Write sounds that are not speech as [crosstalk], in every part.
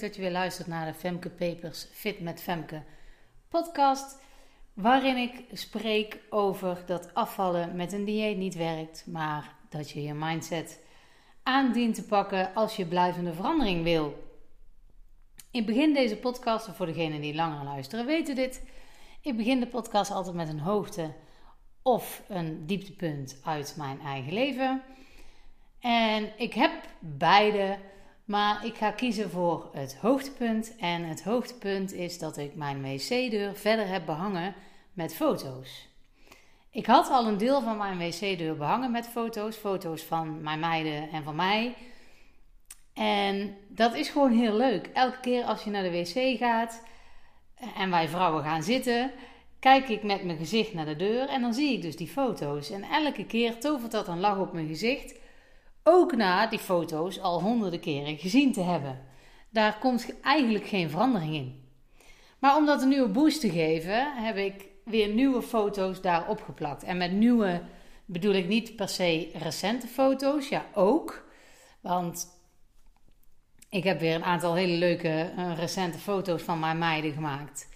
Dat je weer luistert naar de Femke Papers Fit met Femke podcast, waarin ik spreek over dat afvallen met een dieet niet werkt, maar dat je je mindset aan dient te pakken als je blijvende verandering wil. Ik begin deze podcast, voor degenen die langer luisteren weten dit, ik begin de podcast altijd met een hoogte of een dieptepunt uit mijn eigen leven. En ik heb beide maar ik ga kiezen voor het hoogtepunt. En het hoogtepunt is dat ik mijn wc-deur verder heb behangen met foto's. Ik had al een deel van mijn wc-deur behangen met foto's. Foto's van mijn meiden en van mij. En dat is gewoon heel leuk. Elke keer als je naar de wc gaat en wij vrouwen gaan zitten, kijk ik met mijn gezicht naar de deur en dan zie ik dus die foto's. En elke keer tovert dat een lach op mijn gezicht. Ook na die foto's al honderden keren gezien te hebben. Daar komt eigenlijk geen verandering in. Maar om dat een nieuwe boost te geven, heb ik weer nieuwe foto's daar opgeplakt. En met nieuwe bedoel ik niet per se recente foto's, ja ook. Want ik heb weer een aantal hele leuke uh, recente foto's van mijn meiden gemaakt.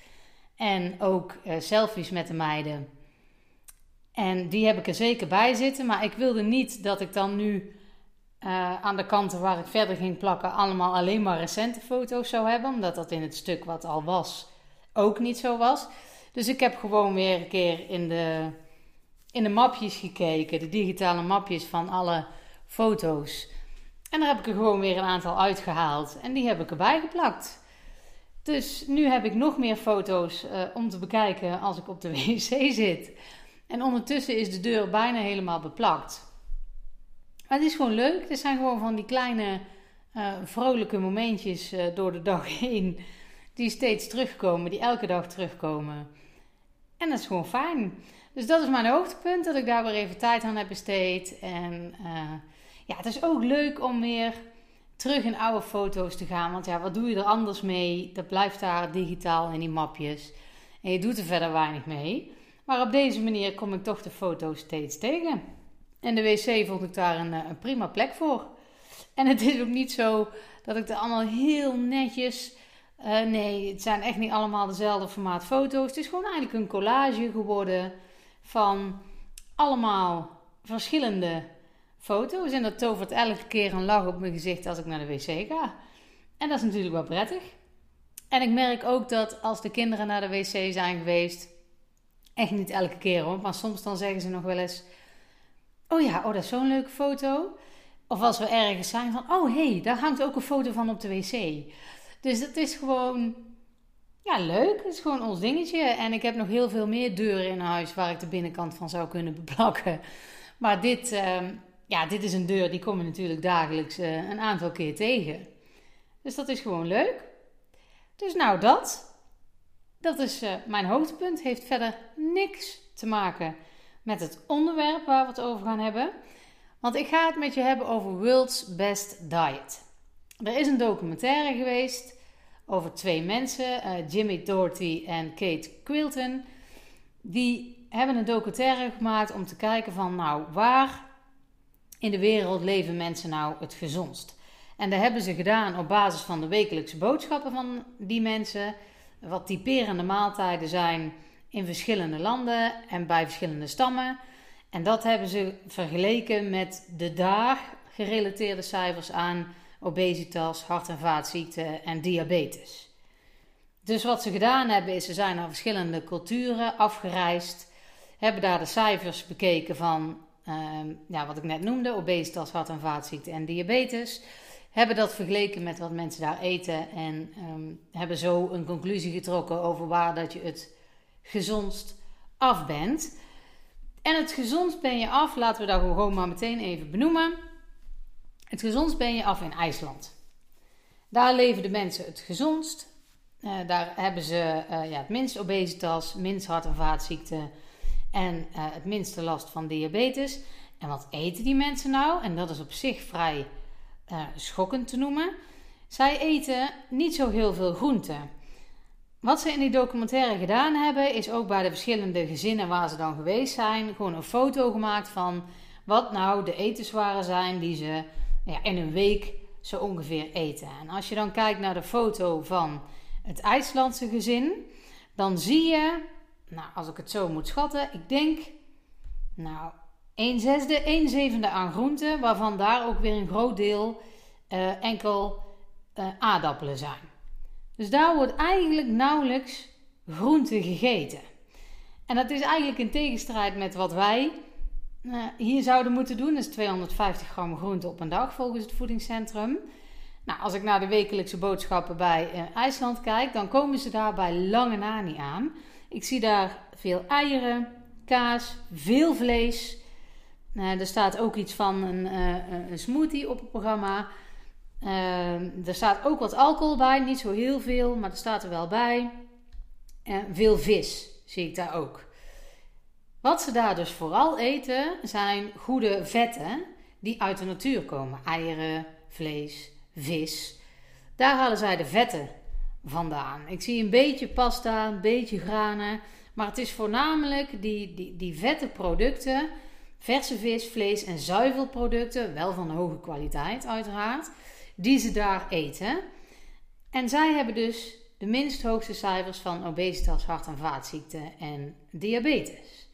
En ook uh, selfies met de meiden. En die heb ik er zeker bij zitten. Maar ik wilde niet dat ik dan nu uh, aan de kanten waar ik verder ging plakken, allemaal alleen maar recente foto's zou hebben. Omdat dat in het stuk wat al was ook niet zo was. Dus ik heb gewoon weer een keer in de, in de mapjes gekeken, de digitale mapjes van alle foto's. En daar heb ik er gewoon weer een aantal uitgehaald en die heb ik erbij geplakt. Dus nu heb ik nog meer foto's uh, om te bekijken als ik op de [laughs] wc zit. En ondertussen is de deur bijna helemaal beplakt. Maar het is gewoon leuk. Er zijn gewoon van die kleine uh, vrolijke momentjes uh, door de dag [laughs] heen. Die steeds terugkomen, die elke dag terugkomen. En dat is gewoon fijn. Dus dat is mijn hoogtepunt, dat ik daar weer even tijd aan heb besteed. En uh, ja, het is ook leuk om weer terug in oude foto's te gaan. Want ja, wat doe je er anders mee? Dat blijft daar digitaal in die mapjes. En je doet er verder weinig mee. Maar op deze manier kom ik toch de foto's steeds tegen. En de wc vond ik daar een, eh, een, prima plek voor. En het is ook niet zo dat ik er allemaal heel netjes. Uh, nee, het zijn echt niet allemaal dezelfde formaat foto's. Het is gewoon eigenlijk een collage geworden van allemaal verschillende foto's. En dat tovert elke keer een lach op mijn gezicht als ik naar de wc ga. En dat is natuurlijk wel prettig. En ik merk ook dat als de kinderen naar de wc zijn geweest, echt niet elke keer hoor, maar soms dan zeggen ze nog wel eens Oh ja, oh, dat is zo'n leuke foto. Of als we ergens zijn van, oh hé, hey, daar hangt ook een foto van op de wc. Dus het is gewoon, ja, leuk. Het is gewoon ons dingetje. En ik heb nog heel veel meer deuren in huis waar ik de binnenkant van zou kunnen beplakken. Maar dit, uh, ja, dit is een deur die kom je natuurlijk dagelijks uh, een aantal keer tegen. Dus dat is gewoon leuk. Dus nou dat. Dat is uh, mijn hoogtepunt. Heeft verder niks te maken met het onderwerp waar we het over gaan hebben. Want ik ga het met je hebben over World's Best Diet. Er is een documentaire geweest over twee mensen, uh, Jimmy Doherty en Kate Quilton. Die hebben een documentaire gemaakt om te kijken van, nou, waar in de wereld leven mensen nou het gezondst? En dat hebben ze gedaan op basis van de wekelijkse boodschappen van die mensen. Wat typerende maaltijden zijn in verschillende landen en bij verschillende stammen. En dat hebben ze vergeleken met de daar gerelateerde cijfers aan obesitas, hart- en vaatziekten en diabetes. Dus wat ze gedaan hebben is, ze zijn naar verschillende culturen afgereisd, hebben daar de cijfers bekeken van ehm, ja, wat ik net noemde, obesitas, hart- en vaatziekten en diabetes. Hebben dat vergeleken met wat mensen daar eten en ehm, hebben zo een conclusie getrokken over waar dat je het gezondst af bent. En het gezondst ben je af, laten we dat gewoon maar meteen even benoemen. Het gezondst ben je af in IJsland. Daar leven de mensen het gezondst. Uh, daar hebben ze uh, ja, het minst obesitas, minst hart- en vaatziekten en uh, het minste last van diabetes. En wat eten die mensen nou? En dat is op zich vrij schokkend te noemen. Zij eten niet zo heel veel groenten. Wat ze in die documentaire gedaan hebben, is ook bij de verschillende gezinnen waar ze dan geweest zijn, gewoon een foto gemaakt van wat nou de etenswaren zijn die ze ja, in een week zo ongeveer eten. En als je dan kijkt naar de foto van het IJslandse gezin, dan zie je, nou, als ik het zo moet schatten, ik denk, nou, 1 zesde, 1 zevende aan groenten, waarvan daar ook weer een groot deel uh, enkel uh, aardappelen zijn. Dus daar wordt eigenlijk nauwelijks groente gegeten. En dat is eigenlijk in tegenstrijd met wat wij uh, hier zouden moeten doen. Is 250 gram groente op een dag volgens het voedingscentrum. Nou, als ik naar de wekelijkse boodschappen bij uh, IJsland kijk, dan komen ze daar bij lange na niet aan. Ik zie daar veel eieren, kaas, veel vlees. Uh, er staat ook iets van een, een smoothie op het programma. Er staat ook wat alcohol bij, niet zo heel veel, maar er staat er wel bij. veel vis zie ik daar ook. Wat ze daar dus vooral eten zijn goede vetten die uit de natuur komen. Eieren, vlees, vis. Daar halen zij de vetten vandaan. Ik zie een beetje pasta, een beetje granen. Maar het is voornamelijk die, die, die vette producten, verse vis, vlees en zuivelproducten, wel van hoge kwaliteit uiteraard, die ze daar eten. En zij hebben dus de minst hoogste cijfers van obesitas, hart- en vaatziekten en diabetes.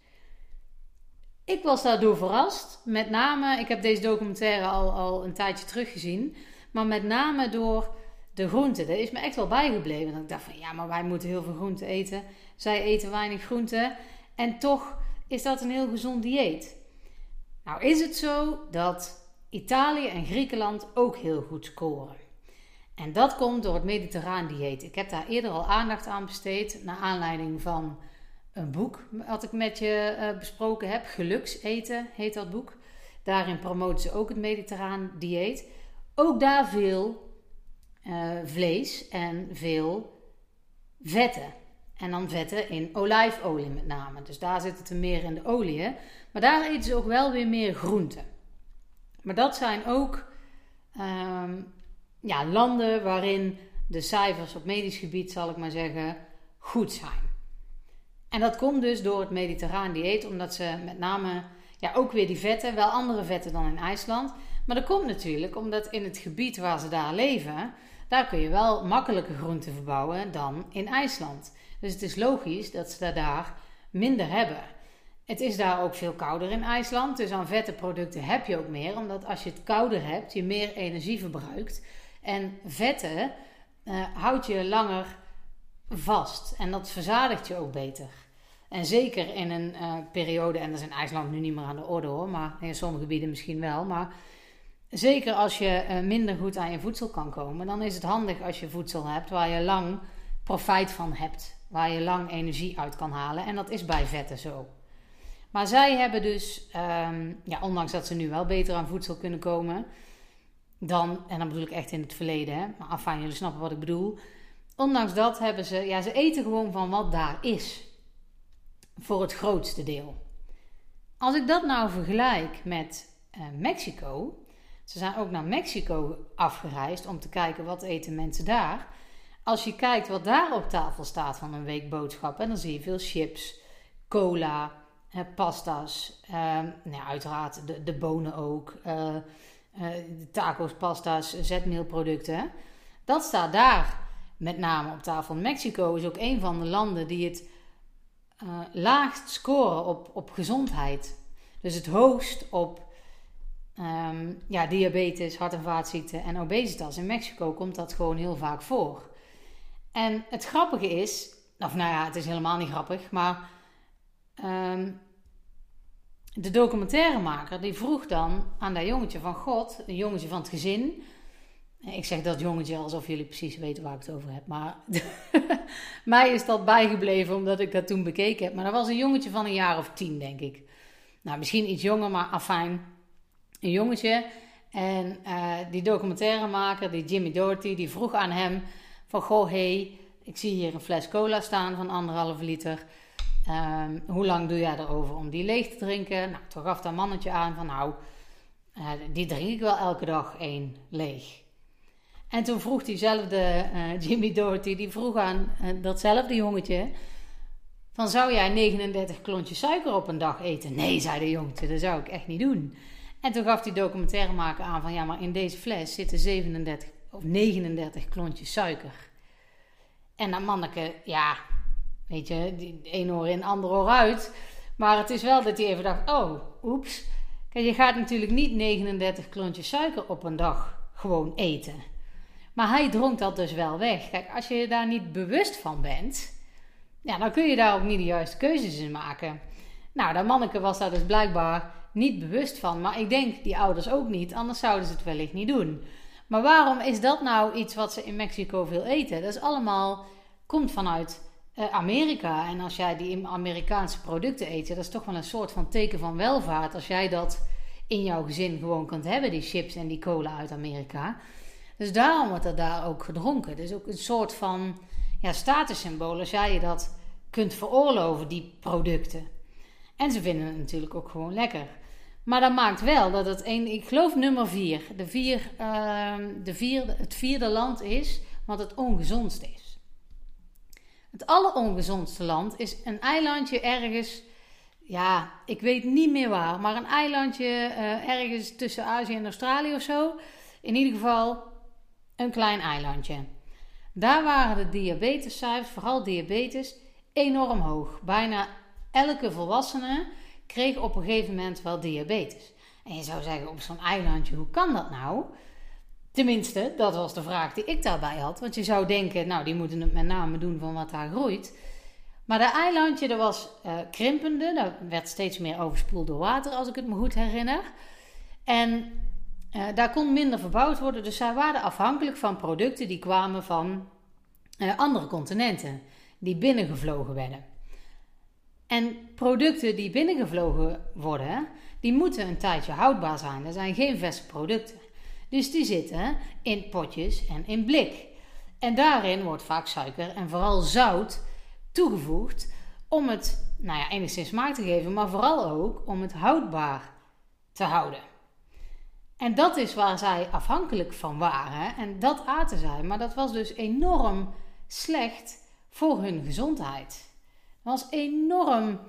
Ik was daardoor verrast. Met name, ik heb deze documentaire al, al een tijdje teruggezien. Maar met name door de groenten. Dat is me echt wel bijgebleven. Dat ik dacht van ja, maar wij moeten heel veel groenten eten. Zij eten weinig groenten. En toch is dat een heel gezond dieet. Nou is het zo dat Italië en Griekenland ook heel goed scoren. En dat komt door het mediterraan dieet. Ik heb daar eerder al aandacht aan besteed. Naar aanleiding van een boek wat ik met je uh, besproken heb. Gelukseten heet dat boek. Daarin promoten ze ook het mediterraan dieet. Ook daar veel uh, vlees en veel vetten. En dan vetten in olijfolie met name. Dus daar zit het er meer in de olie. Maar daar eten ze ook wel weer meer groenten. Maar dat zijn ook um, ja, landen waarin de cijfers op medisch gebied, zal ik maar zeggen, goed zijn. En dat komt dus door het mediterraan dieet, omdat ze met name ja, ook weer die vetten, wel andere vetten dan in IJsland. Maar dat komt natuurlijk omdat in het gebied waar ze daar leven, daar kun je wel makkelijker groenten verbouwen dan in IJsland. Dus het is logisch dat ze daar minder hebben. Het is daar ook veel kouder in IJsland, dus aan vette producten heb je ook meer, omdat als je het kouder hebt, je meer energie verbruikt. En vetten uh, houdt je langer vast en dat verzadigt je ook beter. En zeker in een uh, periode, en dat is in IJsland nu niet meer aan de orde hoor, maar in sommige gebieden misschien wel. Maar zeker als je uh, minder goed aan je voedsel kan komen, dan is het handig als je voedsel hebt waar je lang profijt van hebt. Waar je lang energie uit kan halen. En dat is bij vetten zo. Maar zij hebben dus, um, ja, ondanks dat ze nu wel beter aan voedsel kunnen komen, dan, en dan bedoel ik echt in het verleden, hè, maar afijn, jullie snappen wat ik bedoel. Ondanks dat hebben ze, ja, ze eten gewoon van wat daar is voor het grootste deel. Als ik dat nou vergelijk met uh, Mexico, ze zijn ook naar Mexico afgereisd om te kijken wat eten mensen daar. Als je kijkt wat daar op tafel staat van een week boodschappen, dan zie je veel chips, cola, pasta's, uh, nou, uiteraard de, de, bonen ook, de tacos, pasta's, zetmeelproducten. Dat staat daar met name op tafel. Mexico is ook een van de landen die het uh, laagst scoren op, op gezondheid. Dus het hoogst op um, ja, diabetes, hart- en vaatziekten en obesitas. In Mexico komt dat gewoon heel vaak voor. En het grappige is, of nou ja, het is helemaal niet grappig, maar um, de documentairemaker die vroeg dan aan dat jongetje van God, een jongetje van het gezin, ik zeg dat jongetje alsof jullie precies weten waar ik het over heb. Maar [laughs] mij is dat bijgebleven omdat ik dat toen bekeken heb. Maar dat was een jongetje van een jaar of tien, denk ik. Nou, misschien iets jonger, maar afijn. Een jongetje. En uh, die documentairemaker, die Jimmy Doherty, die vroeg aan hem van... Goh, hey, ik zie hier een fles cola staan van anderhalve liter. Um, hoe lang doe jij erover om die leeg te drinken? Nou, toen gaf dat mannetje aan van nou, uh, die drink ik wel elke dag één leeg. En toen vroeg diezelfde uh, Jimmy Doherty, die vroeg aan uh, datzelfde jongetje... van zou jij 39 klontjes suiker op een dag eten? Nee, zei de jongetje, dat zou ik echt niet doen. En toen gaf die documentairemaker aan van ja, maar in deze fles zitten 37 of 39 klontjes suiker. En dat manneke, ja, weet je, die een oor in, ander oor uit. Maar het is wel dat hij even dacht, oh, oeps. Kijk, je gaat natuurlijk niet 39 klontjes suiker op een dag gewoon eten. Maar hij dronk dat dus wel weg. Kijk, als je daar niet bewust van bent, ja, dan kun je daar ook niet de juiste keuzes in maken. Nou, dat manneke was daar dus blijkbaar niet bewust van. Maar ik denk die ouders ook niet, anders zouden ze het wellicht niet doen. Maar waarom is dat nou iets wat ze in Mexico veel eten? Dat is allemaal, komt vanuit uh, Amerika. En als jij die Amerikaanse producten eet, dat is toch wel een soort van teken van welvaart. Als jij dat in jouw gezin gewoon kunt hebben, die chips en die cola uit Amerika. Dus daarom wordt er daar ook gedronken. Dus ook een soort van ja, statussymbool als jij je dat kunt veroorloven, die producten. En ze vinden het natuurlijk ook gewoon lekker. Maar dat maakt wel dat het een, ik geloof nummer vier, de vier, uh, de vierde, het vierde land is wat het ongezondst is. Het allerongezondste land is een eilandje ergens, ja, ik weet niet meer waar, maar een eilandje uh, ergens tussen Azië en Australië of zo. In ieder geval een klein eilandje. Daar waren de diabetescijfers, vooral diabetes, enorm hoog. Bijna elke volwassene kreeg op een gegeven moment wel diabetes. En je zou zeggen, op zo'n eilandje, hoe kan dat nou? Tenminste, dat was de vraag die ik daarbij had. Want je zou denken, nou, die moeten het met name doen van wat daar groeit. Maar dat eilandje, dat was uh, krimpende. Dat werd steeds meer overspoeld door water, als ik het me goed herinner. En uh, daar kon minder verbouwd worden. Dus zij waren afhankelijk van producten die kwamen van uh, andere continenten. Die binnengevlogen werden. En producten die binnengevlogen worden, die moeten een tijdje houdbaar zijn. Dat zijn geen verse producten. Dus die zitten in potjes en in blik. En daarin wordt vaak suiker en vooral zout toegevoegd om het nou ja, enigszins smaak te geven, maar vooral ook om het houdbaar te houden. En dat is waar zij afhankelijk van waren en dat aten zij. Maar dat was dus enorm slecht voor hun gezondheid was enorm.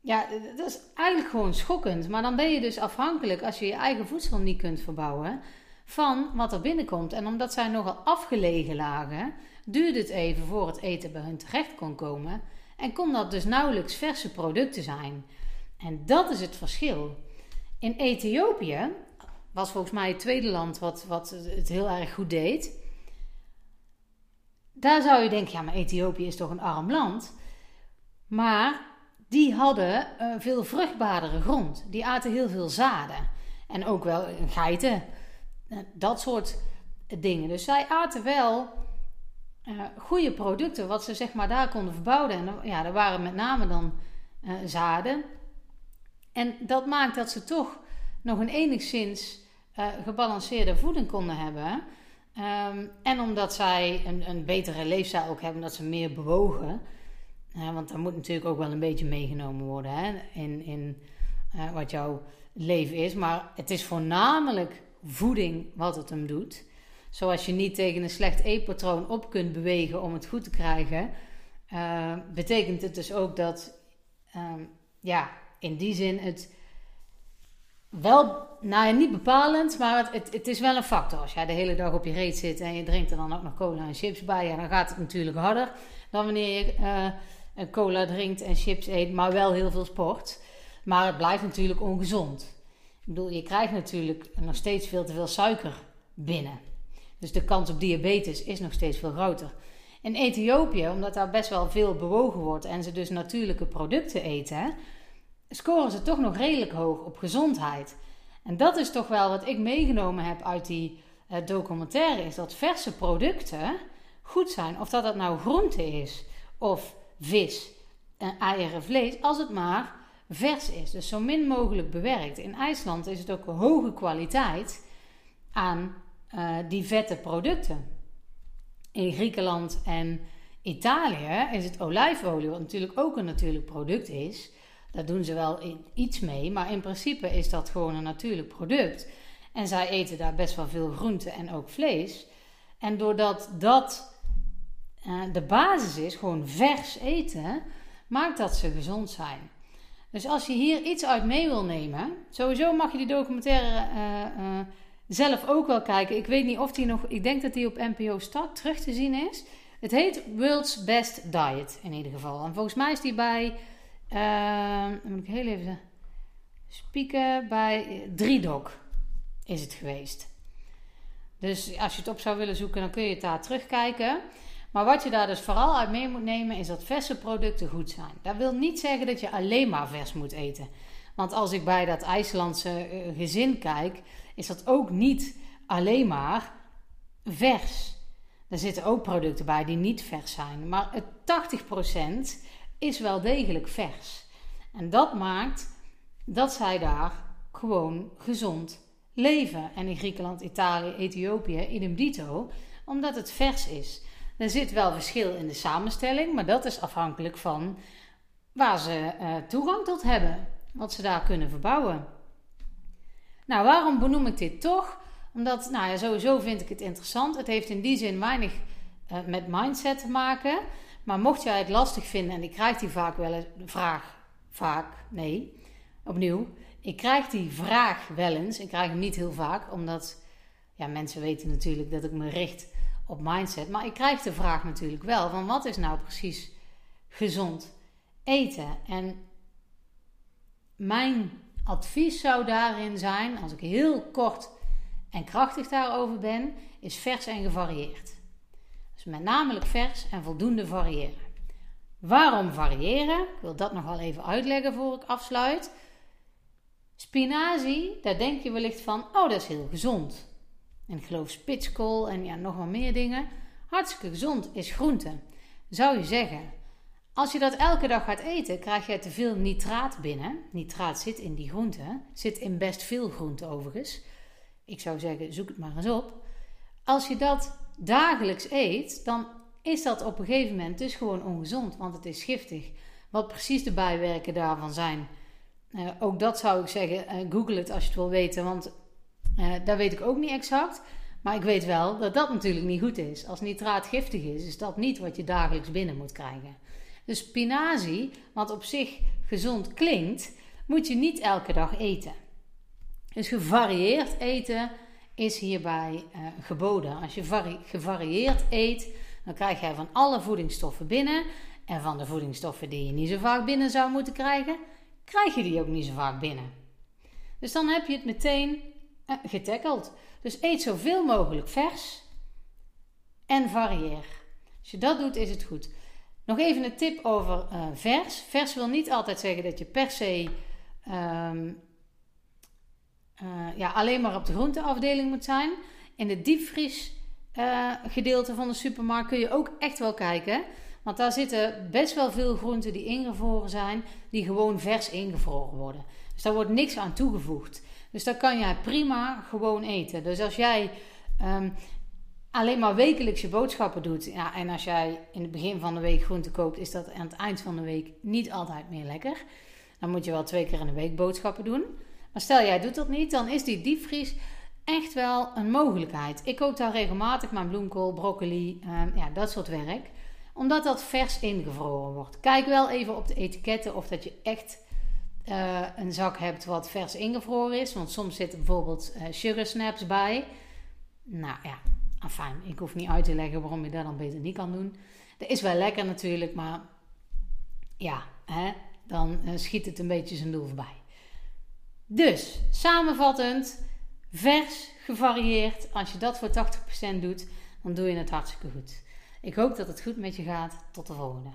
Ja, dat is eigenlijk gewoon schokkend. Maar dan ben je dus afhankelijk, als je je eigen voedsel niet kunt verbouwen, van wat er binnenkomt. En omdat zij nogal afgelegen lagen, duurde het even voor het eten bij hun terecht kon komen. En kon dat dus nauwelijks verse producten zijn. En dat is het verschil. In Ethiopië was volgens mij het tweede land wat, wat het heel erg goed deed. Daar zou je denken, ja, maar Ethiopië is toch een arm land? Maar die hadden uh, veel vruchtbaardere grond. Die aten heel veel zaden. En ook wel geiten. Uh, dat soort dingen. Dus zij aten wel uh, goede producten. Wat ze zeg maar daar konden verbouwen. En ja, dat waren met name dan zaden. En dat maakt dat ze toch nog een enigszins gebalanceerde voeding konden hebben. Um, en omdat zij een, een betere leefstijl ook hebben. Dat ze meer bewogen want dat moet natuurlijk ook wel een beetje meegenomen worden hè, in, in wat jouw leven is. Maar het is voornamelijk voeding wat het hem doet. Zoals je niet tegen een slecht eetpatroon op kunt bewegen om het goed te krijgen, uh, betekent het dus ook dat, um, ja, in die zin het wel, nou ja, niet bepalend, maar het, het, het, is wel een factor. Als jij de hele dag op je reet zit en je drinkt er dan ook nog cola en chips bij, ja, dan gaat het natuurlijk harder dan wanneer je uh, cola drinkt en chips eet, maar wel heel veel sport. Maar het blijft natuurlijk ongezond. Ik bedoel, je krijgt natuurlijk nog steeds veel te veel suiker binnen. Dus de kans op diabetes is nog steeds veel groter. In Ethiopië, omdat daar best wel veel bewogen wordt en ze dus natuurlijke producten eten, scoren ze toch nog redelijk hoog op gezondheid. En dat is toch wel wat ik meegenomen heb uit die uh, documentaire, is dat verse producten goed zijn. Of dat dat nou groente is of vis, en eieren, vlees, als het maar vers is. Dus zo min mogelijk bewerkt. In IJsland is het ook een hoge kwaliteit aan uh, die vette producten. In Griekenland en Italië is het olijfolie, wat natuurlijk ook een natuurlijk product is. Daar doen ze wel iets mee, maar in principe is dat gewoon een natuurlijk product. En zij eten daar best wel veel groente en ook vlees. En doordat dat uh, de basis is, gewoon vers eten, maakt dat ze gezond zijn. Dus als je hier iets uit mee wil nemen, sowieso mag je die documentaire uh, uh, zelf ook wel kijken. Ik weet niet of die nog, ik denk dat die op NPO Start terug te zien is. Het heet World's Best Diet in ieder geval. En volgens mij is die bij, uh, moet ik heel even spieken, bij 3Doc is het geweest. Dus als je het op zou willen zoeken, dan kun je het daar terugkijken. Maar wat je daar dus vooral uit mee moet nemen, is dat verse producten goed zijn. Dat wil niet zeggen dat je alleen maar vers moet eten. Want als ik bij dat IJslandse eh, gezin kijk, is dat ook niet alleen maar vers. Er zitten ook producten bij die niet vers zijn. Maar het 80% is wel degelijk vers. En dat maakt dat zij daar gewoon gezond leven. En in Griekenland, Italië, Ethiopië, idem dito, omdat het vers is. Er zit wel verschil in de samenstelling, maar dat is afhankelijk van waar ze uh, toegang tot hebben, wat ze daar kunnen verbouwen. Nou, waarom benoem ik dit toch? Omdat, nou ja, sowieso vind ik het interessant. Het heeft in die zin weinig uh, met mindset te maken. Maar mocht jij het lastig vinden, en ik krijg die vaak wel eens, vraag, vaak, nee, opnieuw. Ik krijg die vraag wel eens. Ik krijg hem niet heel vaak, omdat ja, mensen weten natuurlijk dat ik me richt op mindset. Maar ik krijg de vraag natuurlijk wel: van wat is nou precies gezond eten? En mijn advies zou daarin zijn, als ik heel kort en krachtig daarover ben, is vers en gevarieerd. Dus met name vers en voldoende variëren. Waarom variëren? Ik wil dat nog wel even uitleggen voor ik afsluit. Spinazie, daar denk je wellicht van, oh dat is heel gezond. En ik geloof spitskool en ja, nog wel meer dingen. Hartstikke gezond is groente. Zou je zeggen, als je dat elke dag gaat eten, krijg je te veel nitraat binnen. Nitraat zit in die groente, zit in best veel groenten overigens. Ik zou zeggen, zoek het maar eens op. Als je dat dagelijks eet, dan is dat op een gegeven moment dus gewoon ongezond, want het is giftig. Wat precies de bijwerken daarvan zijn, uh, ook dat zou ik zeggen, uh, google het als je het wil weten, want uh, dat weet ik ook niet exact. Maar ik weet wel dat dat natuurlijk niet goed is. Als nitraat giftig is, is dat niet wat je dagelijks binnen moet krijgen. Dus spinazie, wat op zich gezond klinkt, moet je niet elke dag eten. Dus gevarieerd eten is hierbij uh, geboden. Als je gevarieerd eet, dan krijg je van alle voedingsstoffen binnen. En van de voedingsstoffen die je niet zo vaak binnen zou moeten krijgen, krijg je die ook niet zo vaak binnen. Dus dan heb je het meteen getackeld. Dus eet zoveel mogelijk vers en varieer. Als je dat doet, is het goed. Nog even een tip over uh, vers. Vers wil niet altijd zeggen dat je per se um, uh, ja, alleen maar op de groenteafdeling moet zijn. In de diepvries uh, gedeelte van de supermarkt kun je ook echt wel kijken. Want daar zitten best wel veel groenten die ingevroren zijn, die gewoon vers ingevroren worden. Dus daar wordt niks aan toegevoegd. Dus dat kan jij prima gewoon eten. Dus als jij um, alleen maar wekelijks je boodschappen doet. Ja, en als jij in het begin van de week groente koopt, is dat aan het eind van de week niet altijd meer lekker. Dan moet je wel twee keer in de week boodschappen doen. Maar stel jij doet dat niet, dan is die diepvries echt wel een mogelijkheid. Ik kook daar regelmatig mijn bloemkool, broccoli, um, ja, dat soort werk. Omdat dat vers ingevroren wordt. Kijk wel even op de etiketten of dat je echt uh, een zak hebt wat vers ingevroren is. Want soms zitten bijvoorbeeld uh, sugar snaps bij. Nou ja, fijn. Ik hoef niet uit te leggen waarom je dat dan beter niet kan doen. Dat is wel lekker natuurlijk, maar ja, hè, dan uh, schiet het een beetje zijn doel voorbij. Dus, samenvattend, vers, gevarieerd. Als je dat voor 80% doet, dan doe je het hartstikke goed. Ik hoop dat het goed met je gaat. Tot de volgende.